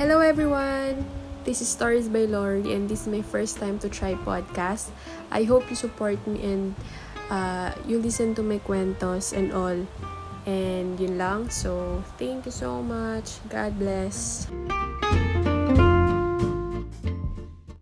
Hello everyone! This is Stories by Lori and this is my first time to try podcast. I hope you support me and uh, you listen to my kwentos and all. And yun lang. So, thank you so much. God bless.